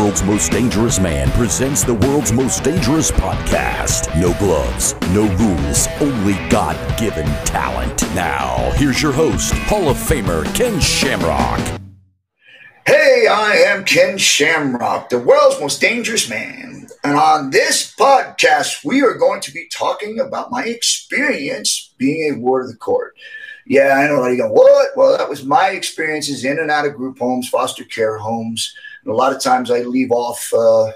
world's most dangerous man presents the world's most dangerous podcast. No gloves, no rules, only God given talent. Now, here's your host, Hall of Famer Ken Shamrock. Hey, I am Ken Shamrock, the world's most dangerous man. And on this podcast, we are going to be talking about my experience being a ward of the court. Yeah, I know. You go, what? Well, that was my experiences in and out of group homes, foster care homes. And a lot of times I leave off, uh,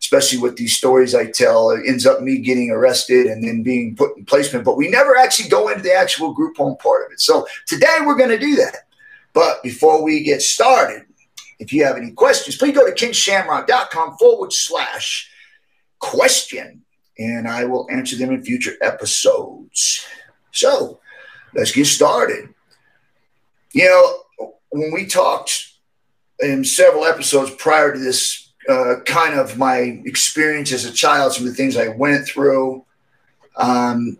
especially with these stories I tell, it ends up me getting arrested and then being put in placement. But we never actually go into the actual group home part of it. So today we're going to do that. But before we get started, if you have any questions, please go to kenshamrock.com forward slash question, and I will answer them in future episodes. So, let's get started. You know, when we talked in several episodes prior to this, uh, kind of my experience as a child, some of the things I went through, um,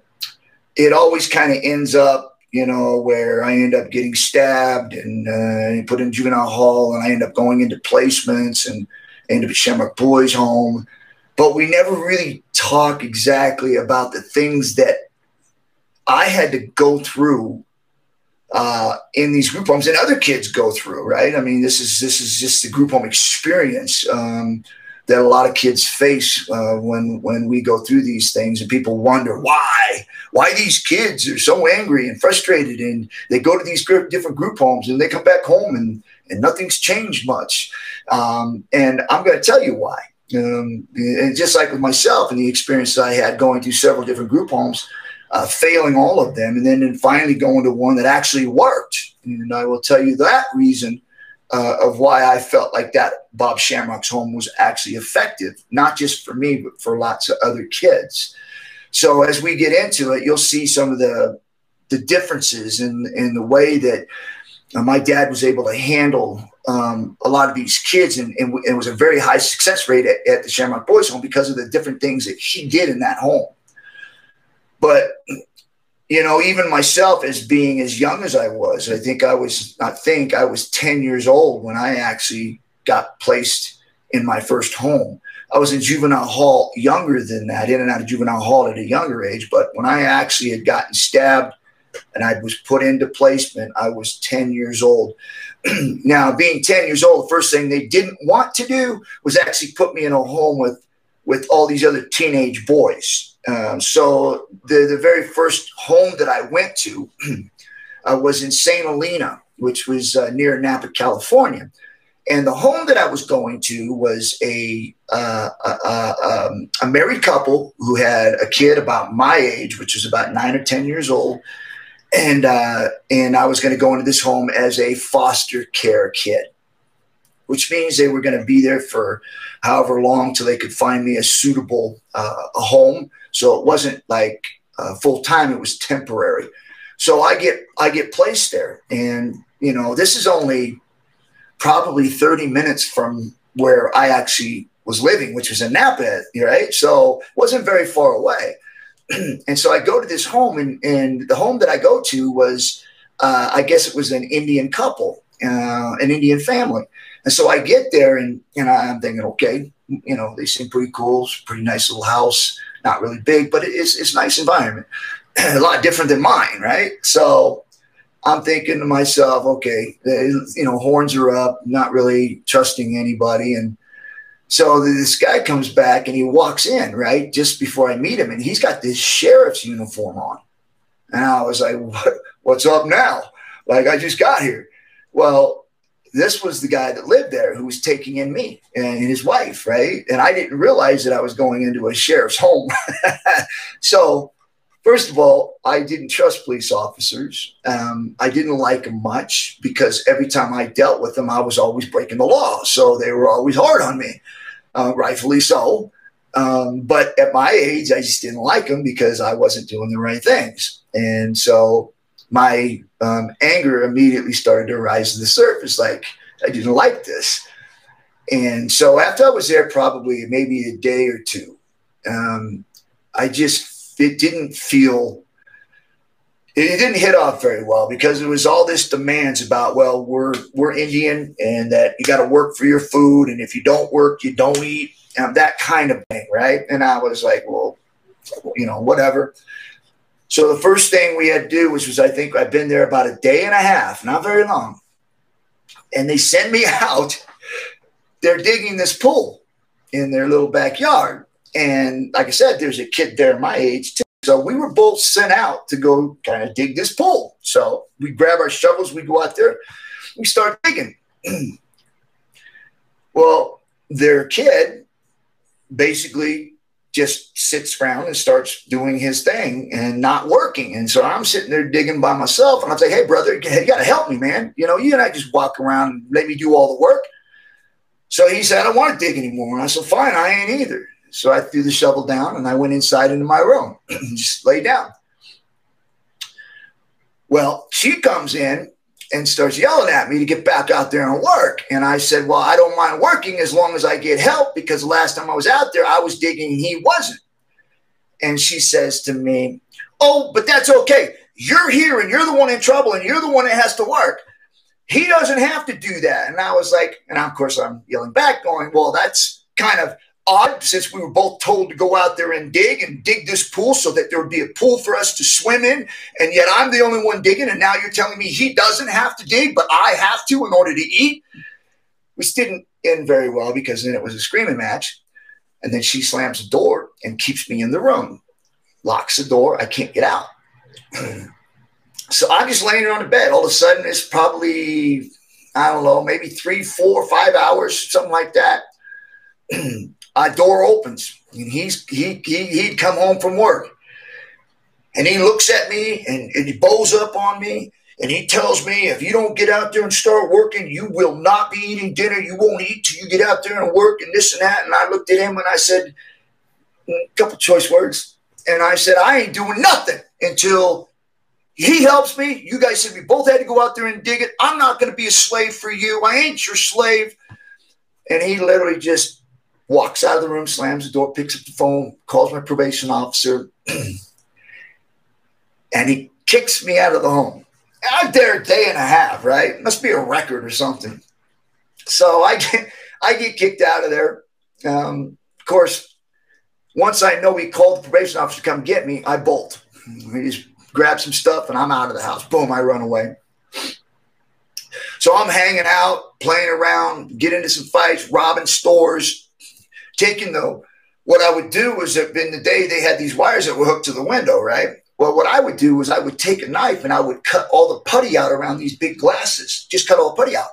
it always kind of ends up, you know, where I end up getting stabbed and uh, put in juvenile hall, and I end up going into placements and end up at Shamrock Boys Home. But we never really talk exactly about the things that I had to go through uh, in these group homes, and other kids go through. Right? I mean, this is this is just the group home experience um, that a lot of kids face uh, when when we go through these things, and people wonder why why these kids are so angry and frustrated, and they go to these group, different group homes, and they come back home and and nothing's changed much. Um, and I'm going to tell you why. Um, and just like with myself and the experiences I had going through several different group homes uh, failing all of them, and then and finally going to one that actually worked. And I will tell you that reason uh, of why I felt like that Bob Shamrock's home was actually effective, not just for me, but for lots of other kids. So as we get into it, you'll see some of the the differences in in the way that uh, my dad was able to handle um, a lot of these kids, and, and, it was a very high success rate at, at the Shamrock Boys Home because of the different things that he did in that home. But you know, even myself as being as young as I was, I think I was I think I was 10 years old when I actually got placed in my first home. I was in juvenile hall younger than that, in and out of juvenile hall at a younger age. But when I actually had gotten stabbed and I was put into placement, I was 10 years old. now, being 10 years old, the first thing they didn't want to do was actually put me in a home with with all these other teenage boys. Um, so the, the very first home that I went to uh, was in St. Helena, which was uh, near Napa, California. And the home that I was going to was a, uh, a, um, a, married couple who had a kid about my age, which was about nine or 10 years old. And, uh, and I was going to go into this home as a foster care kid which means they were going to be there for however long till they could find me a suitable uh, a home. So it wasn't like uh, full time; it was temporary. So I get I get placed there, and you know this is only probably thirty minutes from where I actually was living, which was in Napa, right? So wasn't very far away. and so I go to this home, and, and the home that I go to was, uh, I guess it was an Indian couple, uh, an Indian family. And so I get there and, and I'm thinking, okay, you know, they seem pretty cool. pretty nice little house, not really big, but it's, it's nice environment. a lot different than mine, right? So I'm thinking to myself, okay, you know, horns are up, not really trusting anybody. And so this guy comes back and he walks in, right, just before I meet him, and he's got this sheriff's uniform on. And I was like, what, what's up now? Like, I just got here. Well, this was the guy that lived there who was taking in me and his wife, right? And I didn't realize that I was going into a sheriff's home. so, first of all, I didn't trust police officers. Um, I didn't like them much because every time I dealt with them, I was always breaking the law. So they were always hard on me, uh, rightfully so. Um, but at my age, I just didn't like them because I wasn't doing the right things. And so my um, anger immediately started to rise to the surface. Like I didn't like this. And so after I was there, probably maybe a day or two, um, I just it didn't feel it didn't hit off very well because it was all this demands about well we're we're indian and that you got to work for your food and if you don't work you don't eat and that kind of thing right and i was like well you know whatever so the first thing we had to do was, was i think i've been there about a day and a half not very long and they send me out they're digging this pool in their little backyard and like i said there's a kid there my age too so we were both sent out to go kind of dig this pool. So we grab our shovels, we go out there, we start digging. well, their kid basically just sits around and starts doing his thing and not working. And so I'm sitting there digging by myself and I'm like, hey, brother, you got to help me, man. You know, you and I just walk around and let me do all the work. So he said, I don't want to dig anymore. And I said, fine, I ain't either. So I threw the shovel down and I went inside into my room, and just lay down. Well, she comes in and starts yelling at me to get back out there and work. And I said, Well, I don't mind working as long as I get help because last time I was out there, I was digging and he wasn't. And she says to me, Oh, but that's okay. You're here and you're the one in trouble and you're the one that has to work. He doesn't have to do that. And I was like, and of course I'm yelling back, going, Well, that's kind of odd since we were both told to go out there and dig and dig this pool so that there would be a pool for us to swim in. And yet I'm the only one digging. And now you're telling me he doesn't have to dig, but I have to in order to eat. Which didn't end very well because then it was a screaming match. And then she slams the door and keeps me in the room, locks the door. I can't get out. so I'm just laying there on the bed. All of a sudden, it's probably, I don't know, maybe three, four, five hours, something like that. a door opens. And he's he, he he'd come home from work. And he looks at me and, and, he bows up on me. And he tells me if you don't get out there and start working you will not be eating dinner. You won't eat till you get out there and work and this and that. And i looked at him and i said a mm, couple choice words. And i said i ain't doing nothing until he helps me. You guys said we both had to go out there and dig it. I'm not going to be a slave for you. I ain't your slave. And he literally just walks out of the room, slams the door, picks up the phone, calls my probation officer, and he kicks me out of the home. I'm there a day and a half, right? Must be a record or something. So I get, I get kicked out of there. Um, of course, once I know he called the probation officer to come get me, I bolt. He just grab some stuff and I'm out of the house. Boom, I run away. So I'm hanging out, playing around, get into some fights, robbing stores, taking the what I would do was that in the day they had these wires that were hooked to the window, right? Well, what I would do was I would take a knife and I would cut all the putty out around these big glasses, just cut all the putty out.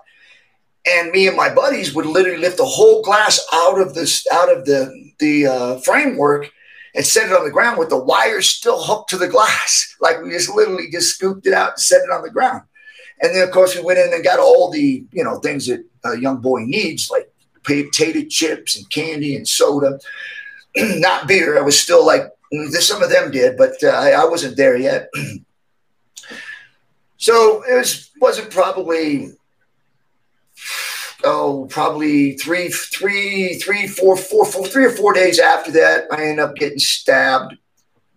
And me and my buddies would literally lift the whole glass out of this out of the the uh, framework and set it on the ground with the wires still hooked to the glass. Like we just literally just scooped it out and set it on the ground. And then of course we went in and got all the you know things that a young boy needs, like potato chips and candy and soda. Not beer. I was still like, some of them did, but uh, I, wasn't there yet. so it was wasn't probably oh probably three three three four four four three or four days after that i ended up getting stabbed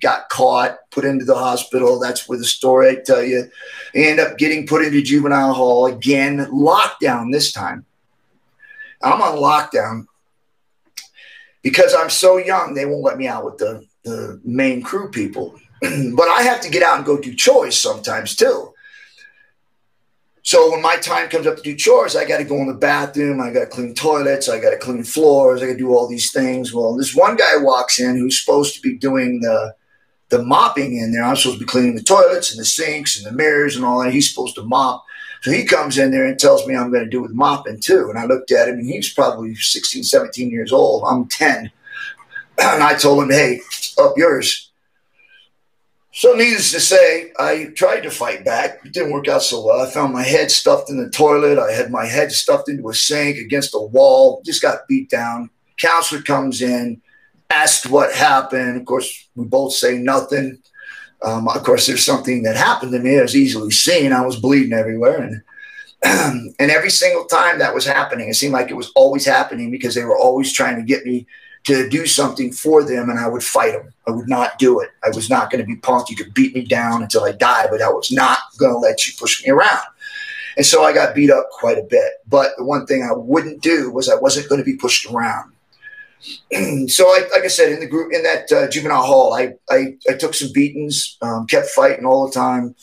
got caught put into the hospital that's where the story i tell you I ended up getting put into juvenile hall again lockdown this time I'm on lockdown because I'm so young. They won't let me out with the, the main crew people, but I have to get out and go do chores sometimes too. So when my time comes up to do chores, I got to go in the bathroom. I got to clean toilets. I got to clean floors. I got to do all these things. Well, this one guy walks in who's supposed to be doing the the mopping in there. I'm supposed to be cleaning the toilets and the sinks and the mirrors and all that. He's supposed to mop. So he comes in there and tells me I'm going to do with mopping too. And I looked at him and he's probably 16, 17 years old. I'm 10. And I told him, hey, up yours. So needless to say, I tried to fight back. It didn't work out so well. I found my head stuffed in the toilet. I had my head stuffed into a sink against a wall. Just got beat down. Counselor comes in, asked what happened. Of course, we both say nothing. Um, of course, there's something that happened to me. It was easily seen. I was bleeding everywhere, and and every single time that was happening, it seemed like it was always happening because they were always trying to get me to do something for them and I would fight them. I would not do it. I was not going to be punked. You could beat me down until I die, but I was not going to let you push me around. And so I got beat up quite a bit. But the one thing I wouldn't do was I wasn't going to be pushed around. so, I, like I said, in the group, in that uh, juvenile hall, I, I, I, took some beatings, um, kept fighting all the time.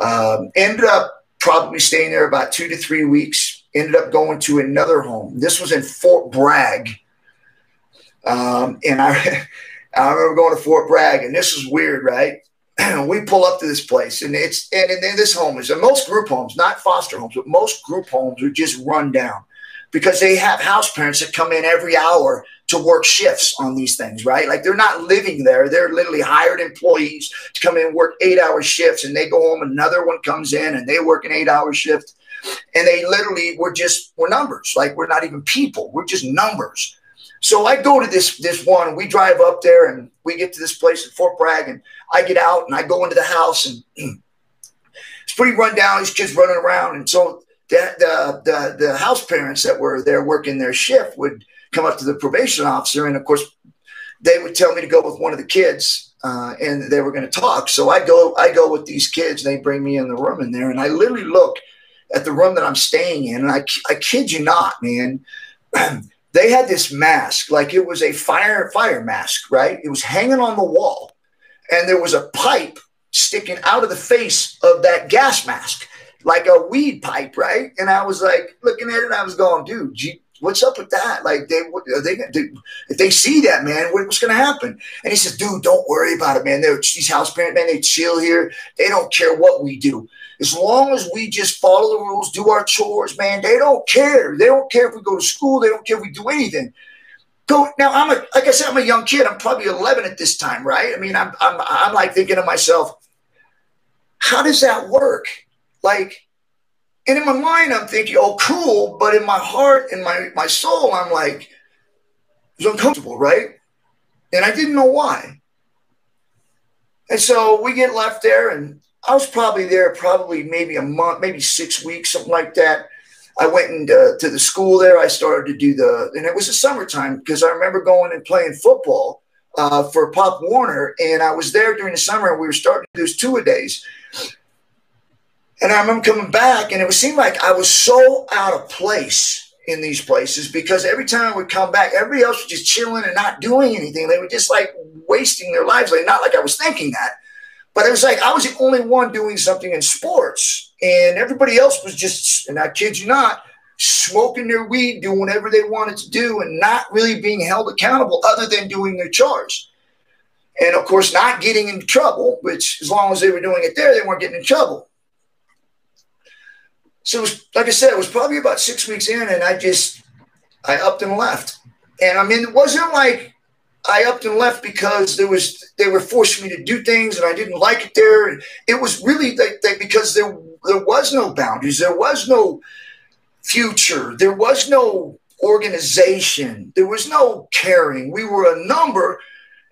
Um, ended up probably staying there about two to three weeks. Ended up going to another home. This was in Fort Bragg. Um, and I, I remember going to Fort Bragg, and this was weird, right? we pull up to this place, and it's and in this home is and most group homes, not foster homes, but most group homes are just run down because they have house parents that come in every hour to work shifts on these things, right? Like they're not living there; they're literally hired employees to come in and work eight-hour shifts, and they go home. Another one comes in, and they work an eight-hour shift, and they literally we're just we're numbers. Like we're not even people; we're just numbers. So I go to this this one. We drive up there, and we get to this place in Fort Bragg, and I get out and I go into the house, and it's pretty run down. These kids running around, and so the, the the the house parents that were there working their shift would come up to the probation officer, and of course, they would tell me to go with one of the kids, uh, and they were going to talk. So I go I go with these kids. They bring me in the room in there, and I literally look at the room that I'm staying in, and I I kid you not, man. they had this mask, like it was a fire fire mask, right? It was hanging on the wall, and there was a pipe sticking out of the face of that gas mask, like a weed pipe, right? And I was like looking at it, I was going, dude, what's up with that? Like they, they, they if they see that, man, what's going to happen? And he says, dude, don't worry about it, man. They're these house parents, man. They chill here. They don't care what we do. As long as we just follow the rules, do our chores, man, they don't care. They don't care if we go to school. They don't care if we do anything. Go now. I'm a like I said, I'm a young kid. I'm probably 11 at this time, right? I mean, I'm I'm I'm like thinking to myself, how does that work? Like, and in my mind, I'm thinking, oh, cool. But in my heart and my my soul, I'm like, it's uncomfortable, right? And I didn't know why. And so we get left there, and I was probably there probably maybe a month, maybe six weeks, something like that. I went into to the school there. I started to do the, and it was the summertime because I remember going and playing football uh, for Pop Warner, and I was there during the summer. and We were starting to do two a days, and I remember coming back, and it seemed like I was so out of place in these places because every time I would come back, everybody else was just chilling and not doing anything. They were just like wasting their lives. Like not like I was thinking that, but it was like I was the only one doing something in sports, and everybody else was just, and I kid you not, smoking their weed, doing whatever they wanted to do, and not really being held accountable other than doing their chores. And of course, not getting into trouble, which as long as they were doing it there, they weren't getting in trouble. So it was, like I said, it was probably about six weeks in, and I just, I upped and left. And I mean, it wasn't like I upped and left because there was they were forcing me to do things and I didn't like it there. It was really like, like because there there was no boundaries, there was no future, there was no organization, there was no caring. We were a number,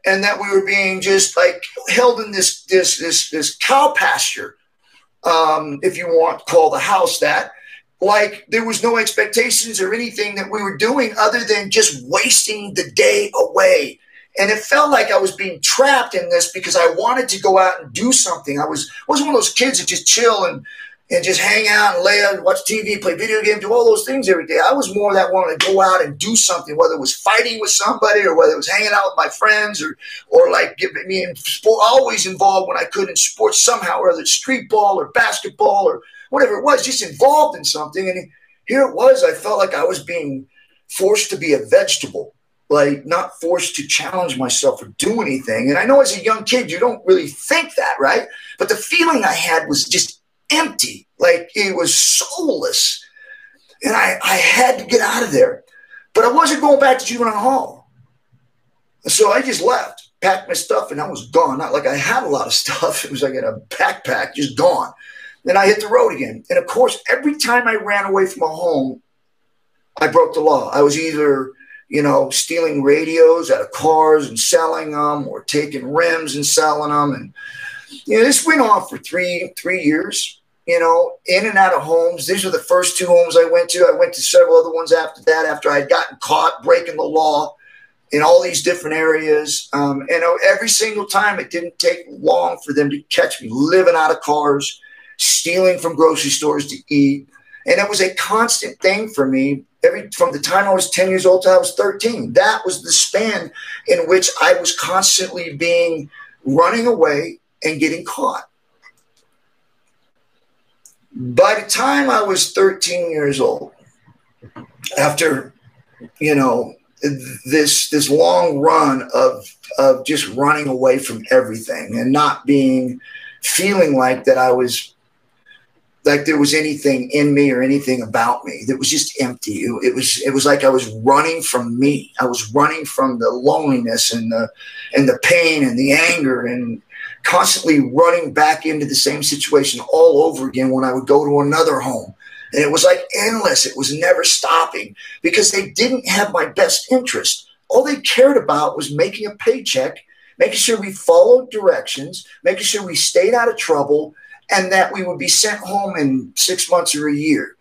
and that we were being just like held in this this this this cow pasture, um, if you want call the house that like there was no expectations or anything that we were doing other than just wasting the day away. And it felt like I was being trapped in this because I wanted to go out and do something. I was wasn't one of those kids that just chill and and just hang out and lay out, and watch TV, play video games, do all those things every day. I was more that wanted to go out and do something, whether it was fighting with somebody or whether it was hanging out with my friends or or like giving me in sport. Always involved when I could in sports somehow, whether it's street ball or basketball or whatever it was, just involved in something. And here it was. I felt like I was being forced to be a vegetable, like not forced to challenge myself or do anything. And I know as a young kid, you don't really think that, right? But the feeling I had was just empty, like it was soulless. And I, I had to get out of there. But I wasn't going back to juvenile hall. So I just left, packed my stuff, and I was gone. Not like I had a lot of stuff. It was like in a backpack, just gone. Then I hit the road again. And of course, every time I ran away from a home, I broke the law. I was either, you know, stealing radios out of cars and selling them or taking rims and selling them. And, you know, this went on for three, three years, you know, in and out of homes. These were the first two homes I went to. I went to several other ones after that, after I had gotten caught breaking the law. in all these different areas. Um, and every single time, it didn't take long for them to catch me living out of cars, stealing from grocery stores to eat. And it was a constant thing for me every from the time I was 10 years old till I was 13. That was the span in which I was constantly being running away and getting caught. By the time I was 13 years old, after you know this this long run of of just running away from everything and not being feeling like that I was like there was anything in me or anything about me that was just empty. It, it, was it was like I was running from me. I was running from the loneliness and the and the pain and the anger and constantly running back into the same situation all over again when I would go to another home. And it was like endless. It was never stopping because they didn't have my best interest. All they cared about was making a paycheck, making sure we followed directions, making sure we stayed out of trouble, and that we would be sent home in six months or a year.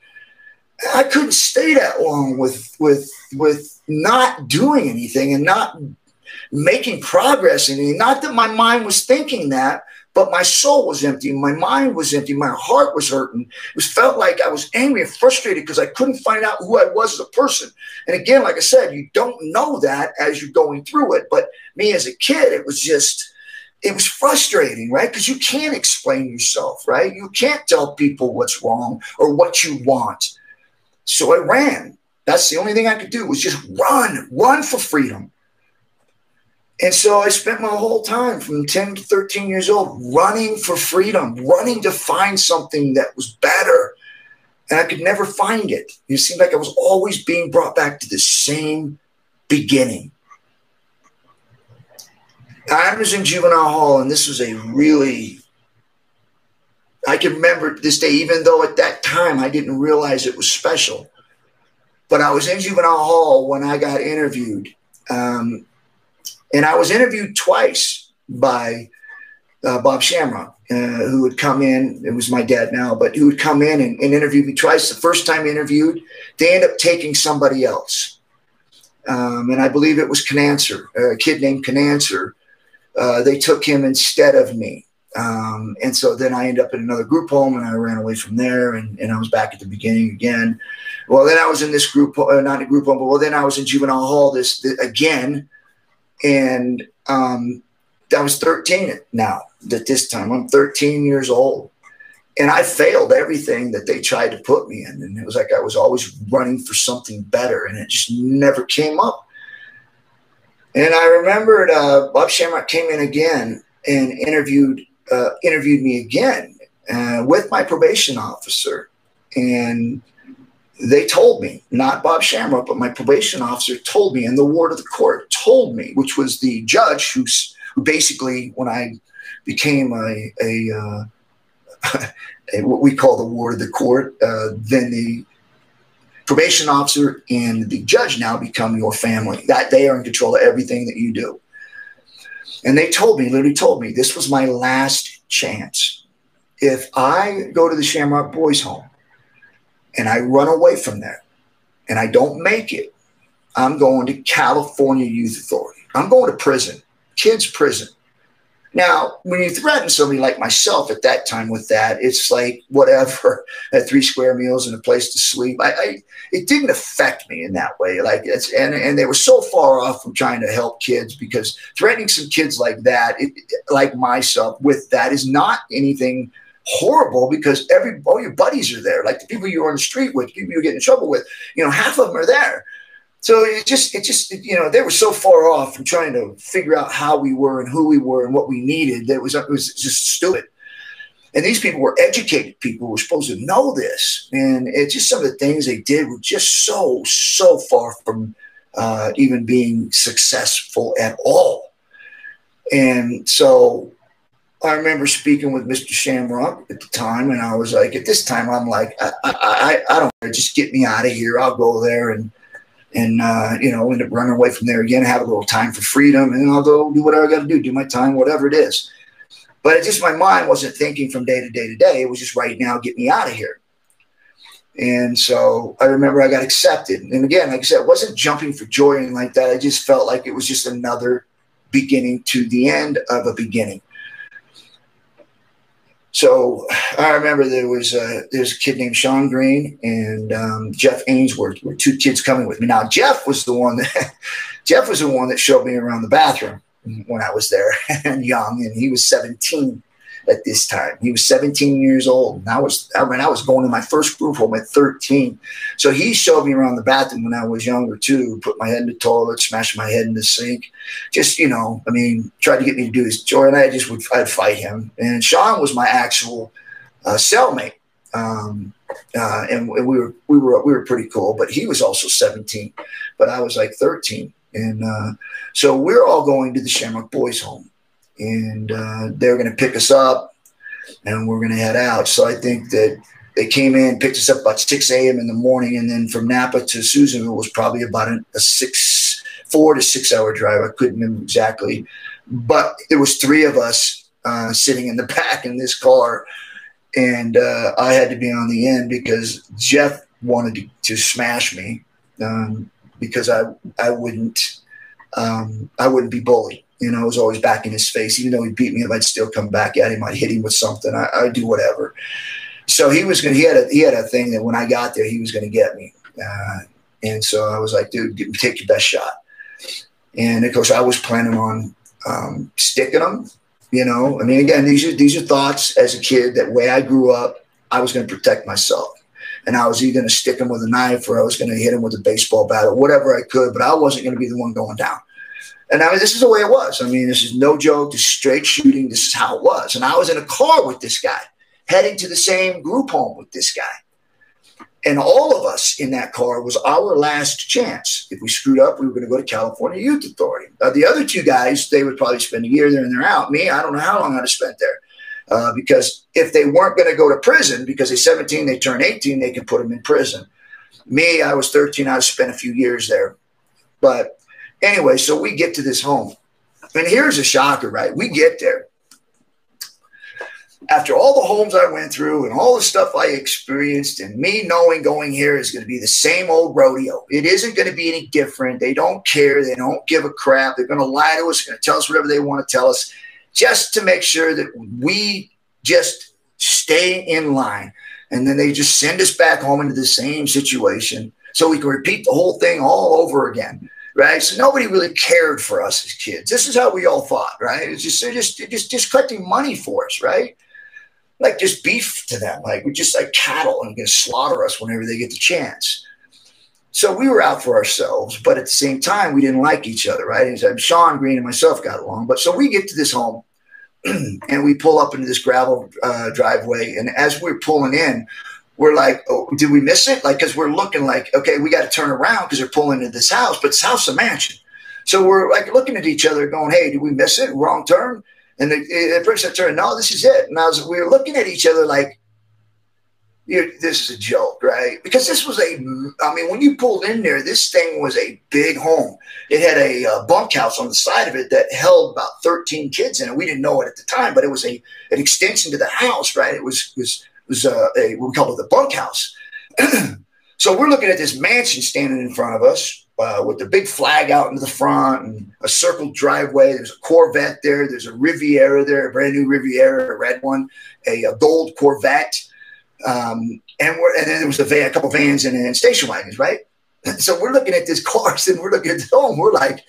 I couldn't stay that long with with with not doing anything and not making progress in Not that my mind was thinking that, but my soul was empty. My mind was empty. My heart was hurting. It was felt like I was angry and frustrated because I couldn't find out who I was as a person. And again, like I said, you don't know that as you're going through it. But me as a kid, it was just it was frustrating, right? Because you can't explain yourself, right? You can't tell people what's wrong or what you want. So I ran. That's the only thing I could do was just run, run for freedom. And so I spent my whole time from 10 to 13 years old running for freedom, running to find something that was better. And I could never find it. It seemed like I was always being brought back to the same beginning. I was in juvenile hall, and this was a really, I can remember this day, even though at that time I didn't realize it was special. But I was in juvenile hall when I got interviewed. Um, and I was interviewed twice by uh, Bob Shamrock, uh, who would come in. It was my dad now, but who would come in and, and interview me twice. The first time interviewed, they end up taking somebody else. Um, and I believe it was Canancer, a kid named Canancer, uh, they took him instead of me. Um, and so then I ended up in another group home and I ran away from there and, and I was back at the beginning again. Well, then I was in this group, uh, not a group home, but well, then I was in juvenile hall this, this again. And um, I was 13 now at this time. I'm 13 years old. And I failed everything that they tried to put me in. And it was like I was always running for something better and it just never came up. And I remembered uh, Bob Shamrock came in again and interviewed uh, interviewed me again uh, with my probation officer, and they told me, not Bob Shamrock, but my probation officer told me, and the ward of the court told me, which was the judge who's who basically, when I became a, a, uh, a what we call the ward of the court, uh, then the probation officer and the judge now become your family. That they are in control of everything that you do. And they told me, literally told me, this was my last chance. If I go to the Shamrock Boys Home and I run away from there and I don't make it, I'm going to California Youth Authority. I'm going to prison, kids' prison. Now, when you threaten somebody like myself at that time with that, it's like whatever, at three square meals and a place to sleep. I, I, it didn't affect me in that way. Like it's and and they were so far off from trying to help kids because threatening some kids like that, it, like myself, with that is not anything horrible because every all your buddies are there, like the people you're on the street with, people you get in trouble with. You know, half of them are there. So it just, it just, you know, they were so far off from trying to figure out how we were and who we were and what we needed that it was, it was just stupid. And these people were educated people were supposed to know this. And it's just some of the things they did were just so, so far from uh, even being successful at all. And so I remember speaking with Mr. Shamrock at the time, and I was like, at this time, I'm like, I, I, I, I don't just get me out of here. I'll go there and and uh, you know end up running away from there again, have a little time for freedom, and I'll go do whatever I got to do, do my time, whatever it is. But it just my mind wasn't thinking from day to day to day. It was just right now, get me out of here. And so I remember I got accepted. And again, like I said, it wasn't jumping for joy and like that. I just felt like it was just another beginning to the end of a beginning. So I remember there was a, a kid named Sean Green and um, Jeff Ainsworth were two kids coming with me. Now Jeff was the one that Jeff was the one that showed me around the bathroom when I was there and young, and he was 17 at this time. He was 17 years old. And I was, I mean, I was going to my first group home at 13. So he showed me around the bathroom when I was younger too, put my head in the toilet, smashed my head in the sink. Just, you know, I mean, tried to get me to do his chore and I just would, I'd fight him. And Sean was my actual uh, cellmate. Um, uh, and we were, we were, we were pretty cool, but he was also 17, but I was like 13. And uh, so we're all going to the Shamrock Boys home and uh, they're going to pick us up and we're going to head out. So I think that they came in, picked us up about 6 a.m. in the morning, and then from Napa to Susanville was probably about a, a six, four to six hour drive. I couldn't remember exactly, but there was three of us uh, sitting in the back in this car, and uh, I had to be on the end because Jeff wanted to, to smash me um, because I I wouldn't um, I wouldn't be bullied. You know, I was always back in his face. Even though he beat me I'd still come back at him. I'd hit him with something. I, I'd do whatever. So he was gonna. He had a he had a thing that when I got there, he was to get me. Uh, and so I was like, dude, take your best shot. And of course, I was planning on um, sticking him. You know, I mean, again, these are these are thoughts as a kid. That way I grew up, I was going to protect myself, and I was either going to stick him with a knife or I was going to hit him with a baseball bat or whatever I could. But I wasn't going to be the one going down. And I mean, this is the way it was. I mean, this is no joke. This straight shooting. This is how it was. And I was in a car with this guy, heading to the same group home with this guy. And all of us in that car was our last chance. If we screwed up, we were going to go to California Youth Authority. The other two guys, they would probably spend a year there and they're out. Me, I don't know how long I'd have spent there. Uh, because if they weren't going to go to prison because they're 17, they turn 18, they can put them in prison. Me, I was 13, I spent a few years there. But Anyway, so we get to this home. And here's a shocker, right? We get there. After all the homes I went through and all the stuff I experienced, and me knowing going here is going to be the same old rodeo, it isn't going to be any different. They don't care. They don't give a crap. They're going to lie to us, They're going to tell us whatever they want to tell us just to make sure that we just stay in line. And then they just send us back home into the same situation so we can repeat the whole thing all over again right? So nobody really cared for us as kids. This is how we all thought, right? It's just just just just collecting money for us, right? Like just beef to them, like we're just like cattle and to slaughter us whenever they get the chance. So we were out for ourselves, but at the same time, we didn't like each other, right? And so Sean Green and myself got along, but so we get to this home. and we pull up into this gravel uh, driveway, and as we're pulling in, we're like, oh, did we miss it? Like, because we're looking like, okay, we got to turn around because they're pulling into this house, but this house a mansion. So we're like looking at each other, going, hey, did we miss it? Wrong turn. And the, the person turned, no, this is it. And I was, we were looking at each other like, this is a joke, right? Because this was a, I mean, when you pulled in there, this thing was a big home. It had a uh, bunkhouse on the side of it that held about 13 kids in it. We didn't know it at the time, but it was a an extension to the house, right? It was was was uh, a what we call it the bunkhouse. so we're looking at this mansion standing in front of us uh, with the big flag out into the front and a circled driveway. There's a Corvette there. There's a Riviera there, a brand new Riviera, a red one, a, a gold Corvette, um, and we're, and then there was a van, a couple vans and, and station wagons, right? So we're looking at this cars and we're looking at the home. We're like,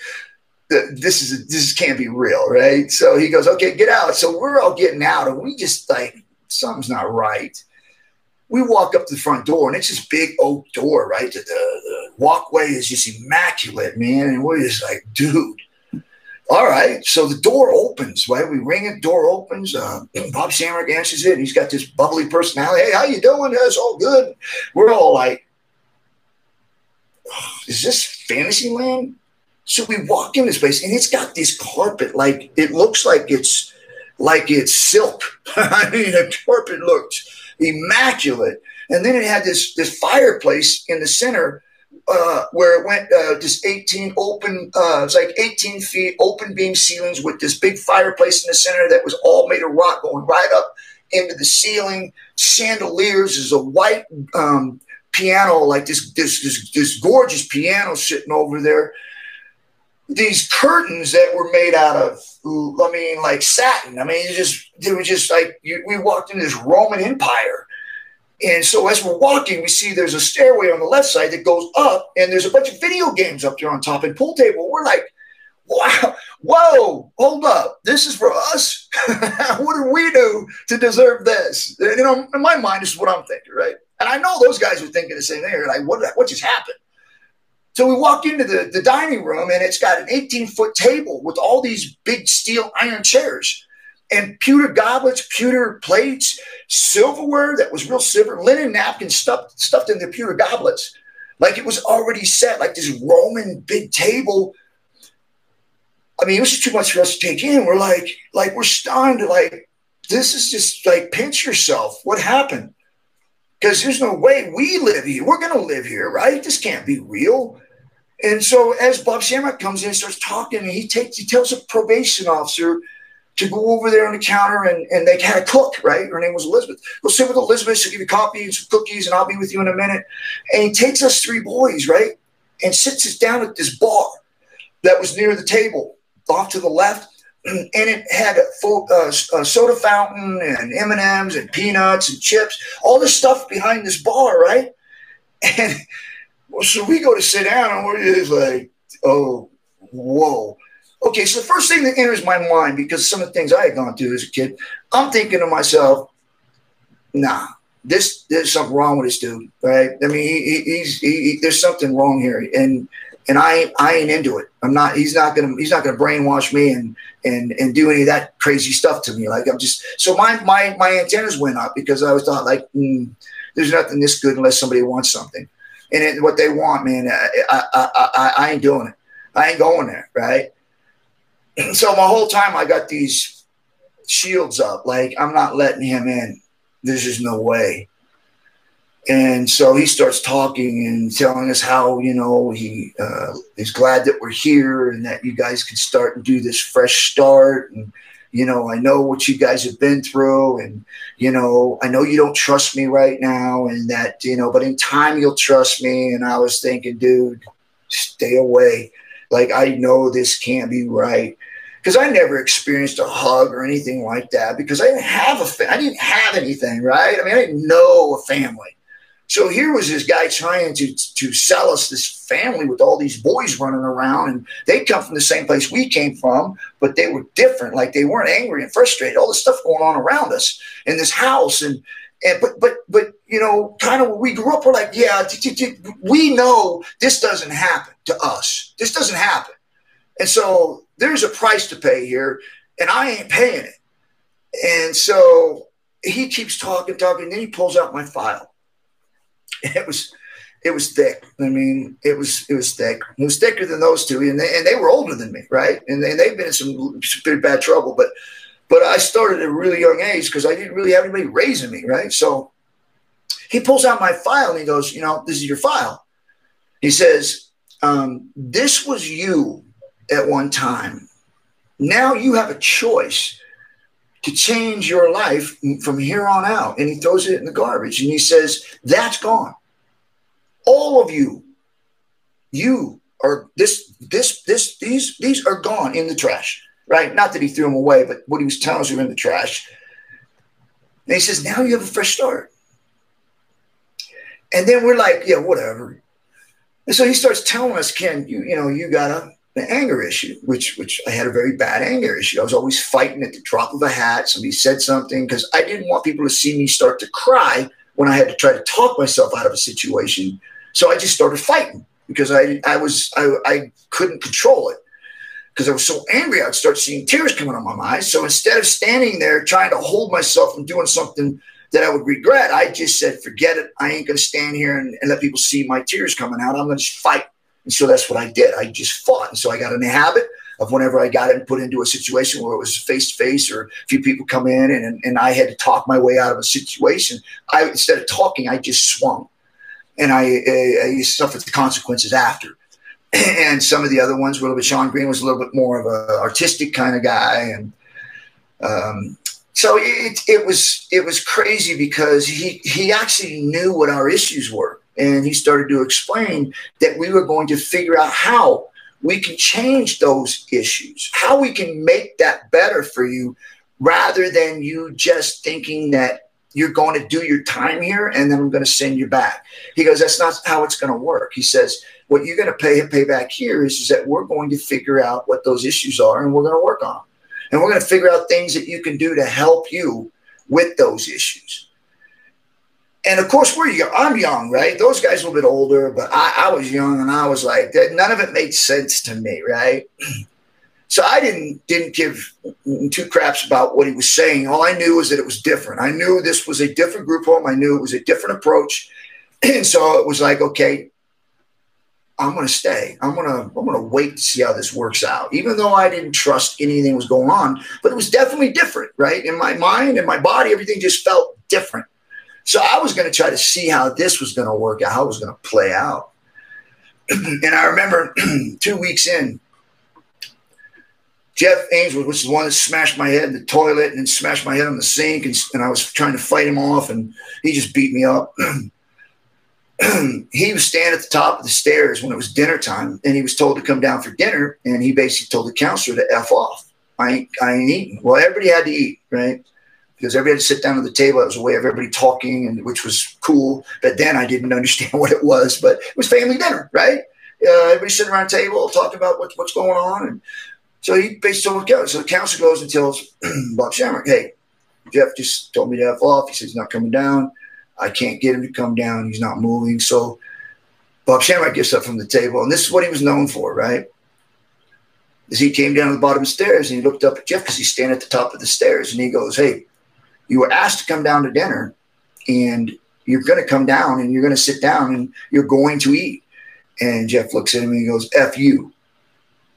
this is this can't be real, right? So he goes, okay, get out. So we're all getting out, and we just like something's not right. We walk up to the front door, and it's this big oak door, right? The, the walkway is just immaculate, man. And we're just like, dude, all right. So the door opens, right? We ring it, door opens. Uh, Bob Shamrock answers it. he's got this bubbly personality. Hey, how you doing? It's all good. We're all like, is this fantasy land? So we walk in this place, and it's got this carpet, like it looks like it's like it's silk. I mean, the carpet looked immaculate. And then it had this this fireplace in the center uh, where it went uh, this 18 open, uh, it's like 18 feet open beam ceilings with this big fireplace in the center that was all made of rock going right up into the ceiling. Chandeliers is a white um, piano, like this, this, this, this gorgeous piano sitting over there. These curtains that were made out of, I mean, like satin. I mean, it just, they were just like, you, we walked into this Roman Empire. And so as we're walking, we see there's a stairway on the left side that goes up, and there's a bunch of video games up there on top and pool table. We're like, wow, whoa, hold up. This is for us. what do we do to deserve this? You know, in my mind, this is what I'm thinking, right? And I know those guys are thinking the same thing. They're like, what, what just happened? So we walk into the, the dining room and it's got an 18 foot table with all these big steel iron chairs and pewter goblets, pewter plates, silverware that was real silver, linen napkins stuffed, stuffed in the pewter goblets. Like it was already set, like this Roman big table. I mean, it was just too much for us to take in. We're like, like we're stunned. Like, this is just like pinch yourself. What happened? because there's no way we live here. We're to live here, right? This can't be real. And so as Bob Shamrock comes in and starts talking, and he takes he tells a probation officer to go over there on the counter and, and they had a cook, right? Her name was Elizabeth. Go sit with Elizabeth, she'll give you coffee and some cookies, and I'll be with you in a minute. And he takes us three boys, right? And sits us down at this bar that was near the table, off to the left and it had a, full, uh, a soda fountain and M and M's and peanuts and chips, all this stuff behind this bar, right? And so we go to sit down, and we're just like, "Oh, whoa." Okay, so the first thing that enters my mind, because some of the things I had gone through as a kid, I'm thinking to myself, "Nah, this there's something wrong with this dude, right? I mean, he, he's he, there's something wrong here, and and I I ain't into it. I'm not. He's not gonna he's not gonna brainwash me and and and do any of that crazy stuff to me. Like I'm just so my my my antennas went up because I was thought like mm, there's nothing this good unless somebody wants something, and it, what they want, man, I, I I, I ain't doing it. I ain't going there, right? so my whole time I got these shields up, like I'm not letting him in. There's just no way. And so he starts talking and telling us how, you know, he uh, is glad that we're here and that you guys can start and do this fresh start. And, you know, I know what you guys have been through. And, you know, I know you don't trust me right now and that, you know, but in time you'll trust me. And I was thinking, dude, stay away. Like, I know this can't be right because I never experienced a hug or anything like that because I didn't have a fa- I didn't have anything, right? I mean, I didn't know a family. So here was this guy trying to to sell us this family with all these boys running around, and they come from the same place we came from, but they were different. Like they weren't angry and frustrated. All this stuff going on around us in this house, and and but but but you know, kind of we grew up. We're like, yeah, we know this doesn't happen to us. This doesn't happen, and so there's a price to pay here, and I ain't paying it. And so he keeps talking, talking, and then he pulls out my file it was it was thick. I mean, it was it was thick. It was thicker than those two, and they, and they were older than me, right? And, they, they've been in some pretty bad trouble. But but I started at a really young age because I didn't really have anybody raising me, right? So he pulls out my file and he goes, you know, this is your file. He says, um, this was you at one time. Now you have a choice to change your life from here on out. And he throws it in the garbage and he says, That's gone. All of you, you are this, this, this, these, these are gone in the trash, right? Not that he threw them away, but what he was telling us are in the trash. And he says, Now you have a fresh start. And then we're like, Yeah, whatever. And so he starts telling us, Ken, you, you know, you gotta an anger issue, which which I had a very bad anger issue. I was always fighting at the drop of a hat. Somebody said something because I didn't want people to see me start to cry when I had to try to talk myself out of a situation. So I just started fighting because I I was I, I couldn't control it because I was so angry. I'd start seeing tears coming out my eyes. So instead of standing there trying to hold myself and doing something that I would regret, I just said, forget it. I ain't to stand here and, and let people see my tears coming out. I'm to just fight. And so that's what I did. I just fought. And so I got in the habit of whenever I got put into a situation where it was face to face or a few people come in and, and I had to talk my way out of a situation, I instead of talking, I just swung. And I, I, I suffered the consequences after. And some of the other ones were a little bit, Sean Green was a little bit more of an artistic kind of guy. And um, so it, it was it was crazy because he he actually knew what our issues were And he started to explain that we were going to figure out how we can change those issues, how we can make that better for you rather than you just thinking that you're going to do your time here and then I'm going to send you back. He goes, that's not how it's going to work. He says, what you're going to pay pay back here is, is that we're going to figure out what those issues are and we're going to work on them. And we're going to figure out things that you can do to help you with those issues. And of course, we're. I'm young, right? Those guys a little bit older, but I, I was young and I was like, none of it made sense to me, right? So I didn't didn't give two craps about what he was saying. All I knew was that it was different. I knew this was a different group home. I knew it was a different approach, and so it was like, okay, I'm going to stay. I'm going to I'm going to wait to see how this works out. Even though I didn't trust anything was going on, but it was definitely different, right? In my mind and my body, everything just felt different. So I was going to try to see how this was going to work out, how it was going to play out. and I remember two weeks in, Jeff Ainsworth, which is the one that smashed my head in the toilet and then smashed my head on the sink, and, and I was trying to fight him off, and he just beat me up. he was standing at the top of the stairs when it was dinner time, and he was told to come down for dinner. And he basically told the counselor to f off. I ain't, I ain't eating. Well, everybody had to eat, right? Because everybody had to sit down at the table. It was a way of everybody talking, and which was cool. But then I didn't understand what it was. But it was family dinner, right? Uh, everybody sitting around the table talking about what, what's going on. And so he basically told counselor. So the counselor goes and tells Bob Shamrock, "Hey, Jeff just told me to f off. He says he's not coming down." I can't get him to come down. He's not moving. So Bob Shamrock gets up from the table, and this is what he was known for, right? As he came down to the bottom of the stairs and he looked up at Jeff because he's standing at the top of the stairs, and he goes, "Hey, you were asked to come down to dinner, and you're going to come down and you're going to sit down and you're going to eat." And Jeff looks at him and he goes, "F you."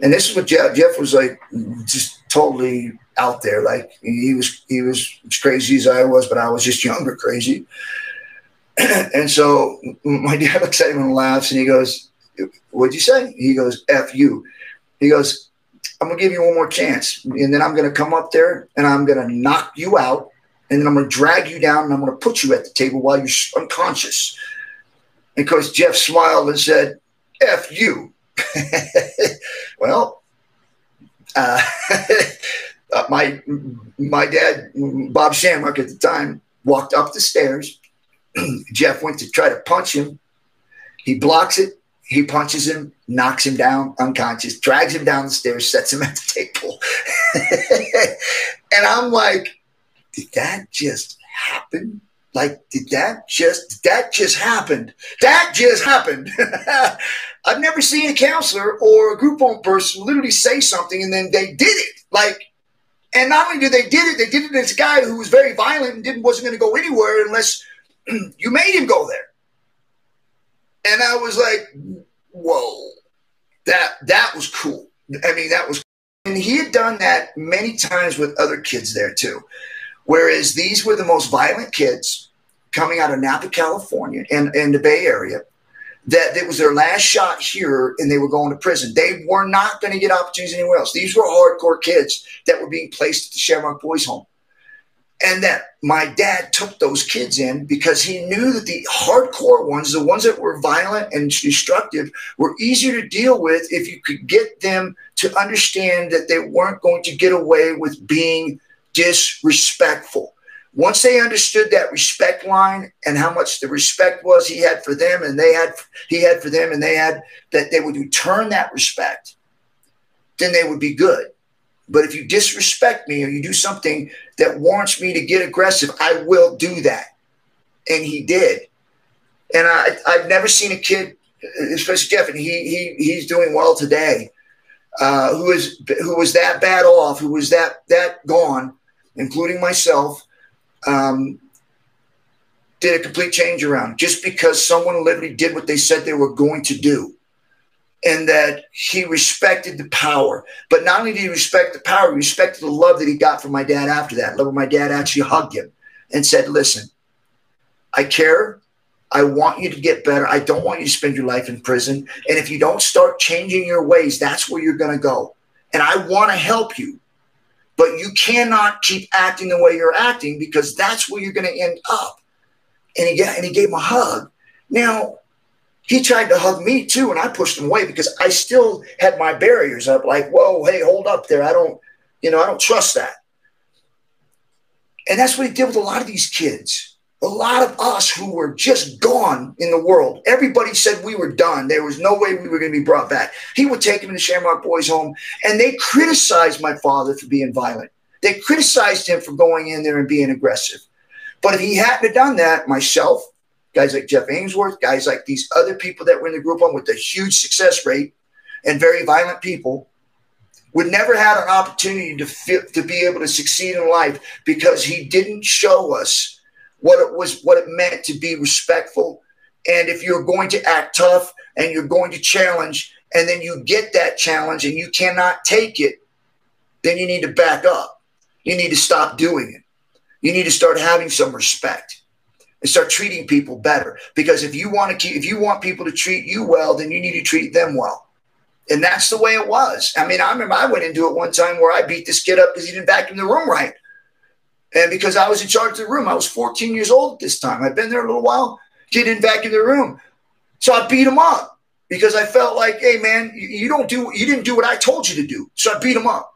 And this is what Jeff, Jeff was like, just totally out there. Like he was, he was as crazy as I was, but I was just younger, crazy. and so my dad looks at him and laughs and he goes, What'd you say? He goes, F you. He goes, I'm going to give you one more chance. And then I'm going to come up there and I'm going to knock you out. And then I'm going to drag you down and I'm going to put you at the table while you're unconscious. And course, Jeff smiled and said, F you. well, uh, uh, my my dad, Bob Shamrock at the time, walked up the stairs Jeff went to try to punch him. He blocks it. He punches him, knocks him down unconscious, drags him down the stairs, sets him at the table. and I'm like, did that just happen? Like, did that just that just happened? That just happened. I've never seen a counselor or a group home person literally say something and then they did it. Like, and not only did they did it, they did it as a guy who was very violent and didn't wasn't going to go anywhere unless you made him go there. And I was like, whoa, that that was cool. I mean, that was Cool. and he had done that many times with other kids there too. Whereas these were the most violent kids coming out of Napa, California and, and the Bay Area. That it was their last shot here and they were going to prison. They were not going to get opportunities anywhere else. These were hardcore kids that were being placed at the Shamrock Boys Home and that my dad took those kids in because he knew that the hardcore ones, the ones that were violent and destructive, were easier to deal with if you could get them to understand that they weren't going to get away with being disrespectful. Once they understood that respect line and how much the respect was he had for them and they had he had for them and they had that they would return that respect, then they would be good. But if you disrespect me or you do something that warrants me to get aggressive, I will do that. And he did. And I, I've never seen a kid, especially Jeff, and he, he he's doing well today, uh, who is who was that bad off, who was that that gone, including myself, um, did a complete change around just because someone literally did what they said they were going to do and that he respected the power. But not only did he respect the power, he respected the love that he got from my dad after that. Love my dad actually hugged him and said, Listen, I care. I want you to get better. I don't want you to spend your life in prison. And if you don't start changing your ways, that's where you're going to go. And I want to help you. But you cannot keep acting the way you're acting because that's where you're going to end up. And he, and he gave him a hug. Now, he tried to hug me too, and I pushed him away because I still had my barriers up. Like, whoa, hey, hold up there. I don't, you know, I don't trust that. And that's what he did with a lot of these kids. A lot of us who were just gone in the world. Everybody said we were done. There was no way we were going to be brought back. He would take them to the Shamrock Boys home, and they criticized my father for being violent. They criticized him for going in there and being aggressive. But if he hadn't have done that, myself, guys like Jeff Ainsworth, guys like these other people that were in the group on with a huge success rate and very violent people, would never had an opportunity to to be able to succeed in life because he didn't show us what it was what it meant to be respectful. And if you're going to act tough and you're going to challenge and then you get that challenge and you cannot take it then you need to back up. You need to stop doing it. You need to start having some respect and start treating people better. Because if you want to keep if you want people to treat you well then you need to treat them well. And that's the way it was. I mean, I remember I went into it one time where I beat this kid up because he didn't vacuum the room right. And because I was in charge of the room, I was 14 years old at this time. I'd been there a little while. Kid didn't vacuum the room. So I beat him up because I felt like, hey man, you don't do you didn't do what I told you to do. So I beat him up.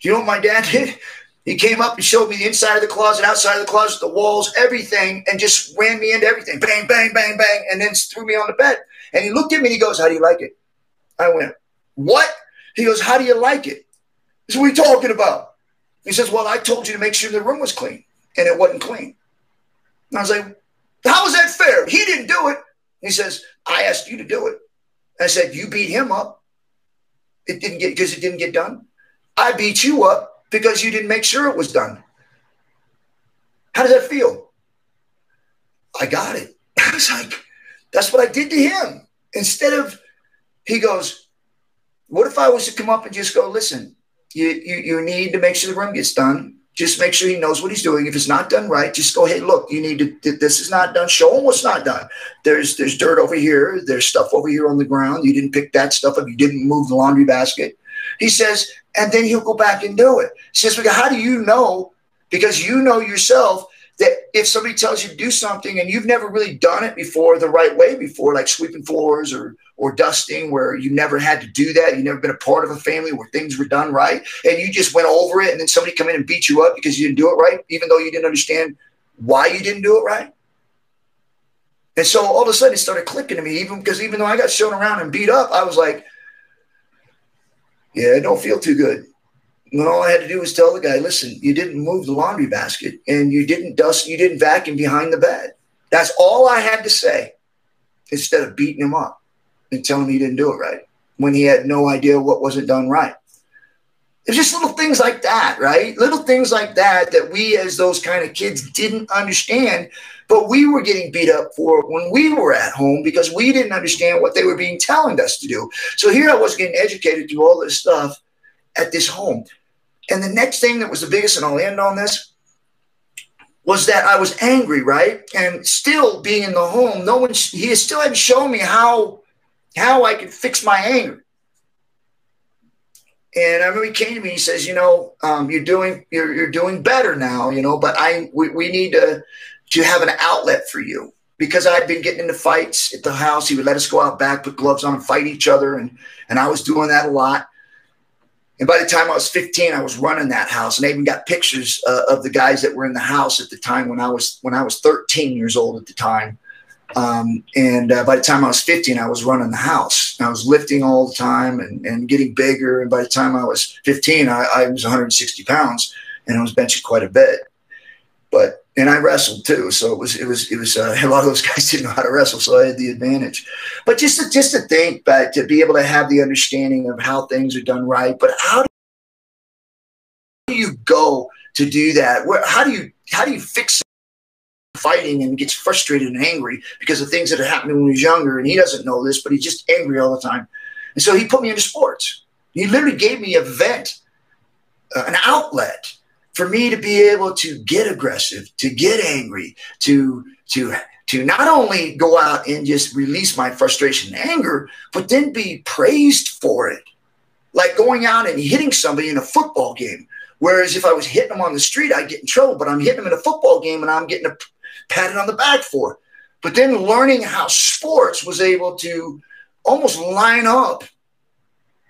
You know what my dad did? He came up and showed me the inside of the closet, outside of the closet, the walls, everything, and just ran me into everything. Bang, bang, bang, bang, and then threw me on the bed. And he looked at me and he goes, How do you like it? I went, What? He goes, How do you like it? This what you talking about? He says, Well, I told you to make sure the room was clean, and it wasn't clean. And I was like, How is that fair? He didn't do it. He says, I asked you to do it. I said, You beat him up. It didn't get because it didn't get done. I beat you up because you didn't make sure it was done. How does that feel? I got it. I was like, that's what I did to him. Instead of he goes, What if I was to come up and just go, listen, you, you, you need to make sure the room gets done. Just make sure he knows what he's doing. If it's not done right, just go, hey, look, you need to, this is not done. Show him what's not done. There's there's dirt over here. There's stuff over here on the ground. You didn't pick that stuff up. You didn't move the laundry basket. He says, and then he'll go back and do it. He says, how do you know? Because you know yourself that if somebody tells you to do something and you've never really done it before the right way before, like sweeping floors or or dusting, where you never had to do that, you never been a part of a family where things were done right, and you just went over it, and then somebody come in and beat you up because you didn't do it right, even though you didn't understand why you didn't do it right. And so all of a sudden it started clicking to me, even because even though I got shown around and beat up, I was like, yeah, it don't feel too good. And all I had to do was tell the guy, listen, you didn't move the laundry basket and you didn't dust, you didn't vacuum behind the bed. That's all I had to say instead of beating him up and telling him he didn't do it right when he had no idea what wasn't done right. It's just little things like that, right? Little things like that that we, as those kind of kids, didn't understand, but we were getting beat up for when we were at home because we didn't understand what they were being telling us to do. So here I was getting educated through all this stuff at this home. And the next thing that was the biggest, and I'll end on this, was that I was angry, right? And still being in the home, no one he still hadn't shown me how how I could fix my anger. And I remember he came to me. He says, "You know, um, you're doing you're you're doing better now. You know, but I we, we need to to have an outlet for you because I'd been getting into fights at the house. He would let us go out back, put gloves on, and fight each other, and and I was doing that a lot. And by the time I was 15, I was running that house, and I even got pictures uh, of the guys that were in the house at the time when I was when I was 13 years old at the time. Um, and uh, by the time I was 15, I was running the house. I was lifting all the time and, and getting bigger. And by the time I was 15, I, I was 160 pounds, and I was benching quite a bit. But and I wrestled too. So it was it was it was uh, a lot of those guys didn't know how to wrestle, so I had the advantage. But just to, just to think but to be able to have the understanding of how things are done right, but how do you go to do that? Where how do you how do you fix fighting and gets frustrated and angry because of things that are happening when he was younger and he doesn't know this, but he's just angry all the time. And so he put me into sports. He literally gave me a vent, uh, an outlet for me to be able to get aggressive, to get angry, to to to not only go out and just release my frustration and anger, but then be praised for it. Like going out and hitting somebody in a football game. Whereas if I was hitting them on the street, I'd get in trouble. But I'm hitting them in a football game and I'm getting a patted on the back for. but then learning how sports was able to almost line up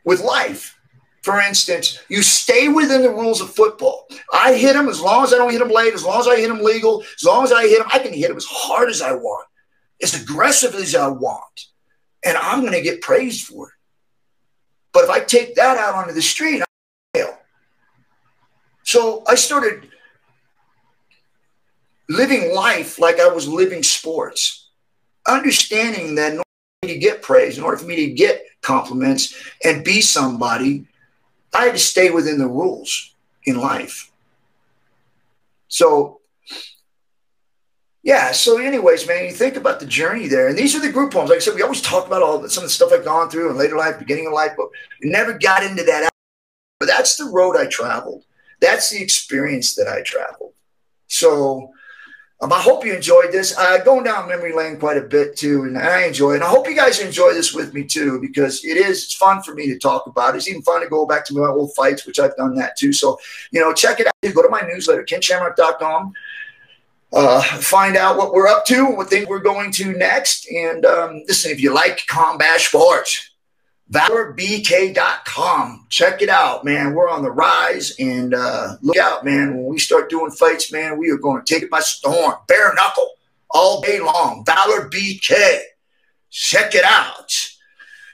with life. For instance, you stay within the rules of football. I hit him as long as I don't hit him late, as long as I hit him legal, as long as I hit him, I can hit him as hard as I want, as aggressive as I want. And I'm going to get praised for it. But if I take that out onto the street, I fail. So I started living life like I was living sports, understanding that in order for me to get praise, in order for me to get compliments and be somebody, I had to stay within the rules in life. So, yeah. So, anyways, man, you think about the journey there, and these are the group homes. Like I said, we always talk about all the, some of the stuff I've gone through in later life, beginning of life, but never got into that. But that's the road I traveled. That's the experience that I traveled. So, um, I hope you enjoyed this. Uh, going down memory lane quite a bit too, and I enjoy it. I hope you guys enjoy this with me too, because it is it's fun for me to talk about. It's even fun to go back to my old fights, which I've done that too. So, you know, check it out. Go to my newsletter, kenshamrock.com. Uh, find out what we're up to, what things we're going to next. And um, listen, if you like combat sports, valorbk.com. Check it out, man. We're on the rise and uh, look out, man. When we start doing fights, man, we are going to take it by storm, bare knuckle, all day long. Valor BK. Check it out.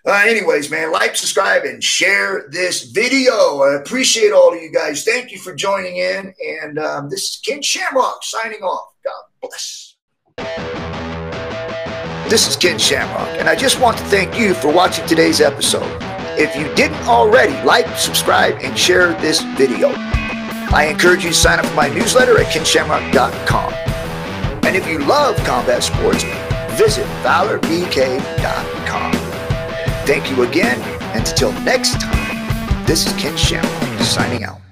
Uh, anyways, man, like, subscribe, and share this video. I appreciate all of you guys. Thank you for joining in. And um, this is Ken Shamrock signing off. God bless. This is Ken Shamrock, and I just want to thank you for watching today's episode. If you didn't already, like, subscribe, and share this video. I encourage you to sign up for my newsletter at kenshamrock.com. And if you love combat sports, visit valorbk.com. Thank you again, and until next time, this is Ken Shamrock signing out.